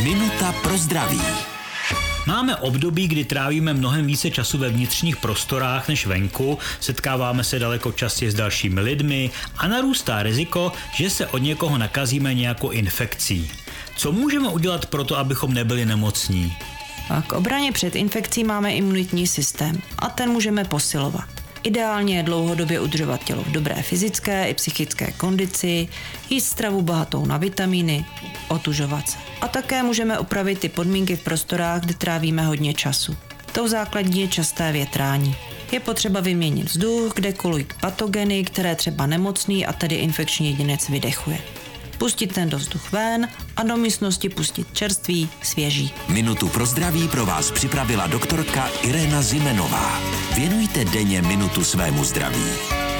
Minuta pro zdraví. Máme období, kdy trávíme mnohem více času ve vnitřních prostorách než venku, setkáváme se daleko častěji s dalšími lidmi a narůstá riziko, že se od někoho nakazíme nějakou infekcí. Co můžeme udělat pro to, abychom nebyli nemocní? A k obraně před infekcí máme imunitní systém a ten můžeme posilovat. Ideálně je dlouhodobě udržovat tělo v dobré fyzické i psychické kondici, jíst stravu bohatou na vitamíny, otužovat. A také můžeme upravit ty podmínky v prostorách, kde trávíme hodně času. Tou základní je časté větrání. Je potřeba vyměnit vzduch, kde kolují patogeny, které třeba nemocný a tedy infekční jedinec vydechuje pustit ten vzduch ven a do místnosti pustit čerstvý, svěží. Minutu pro zdraví pro vás připravila doktorka Irena Zimenová. Věnujte denně minutu svému zdraví.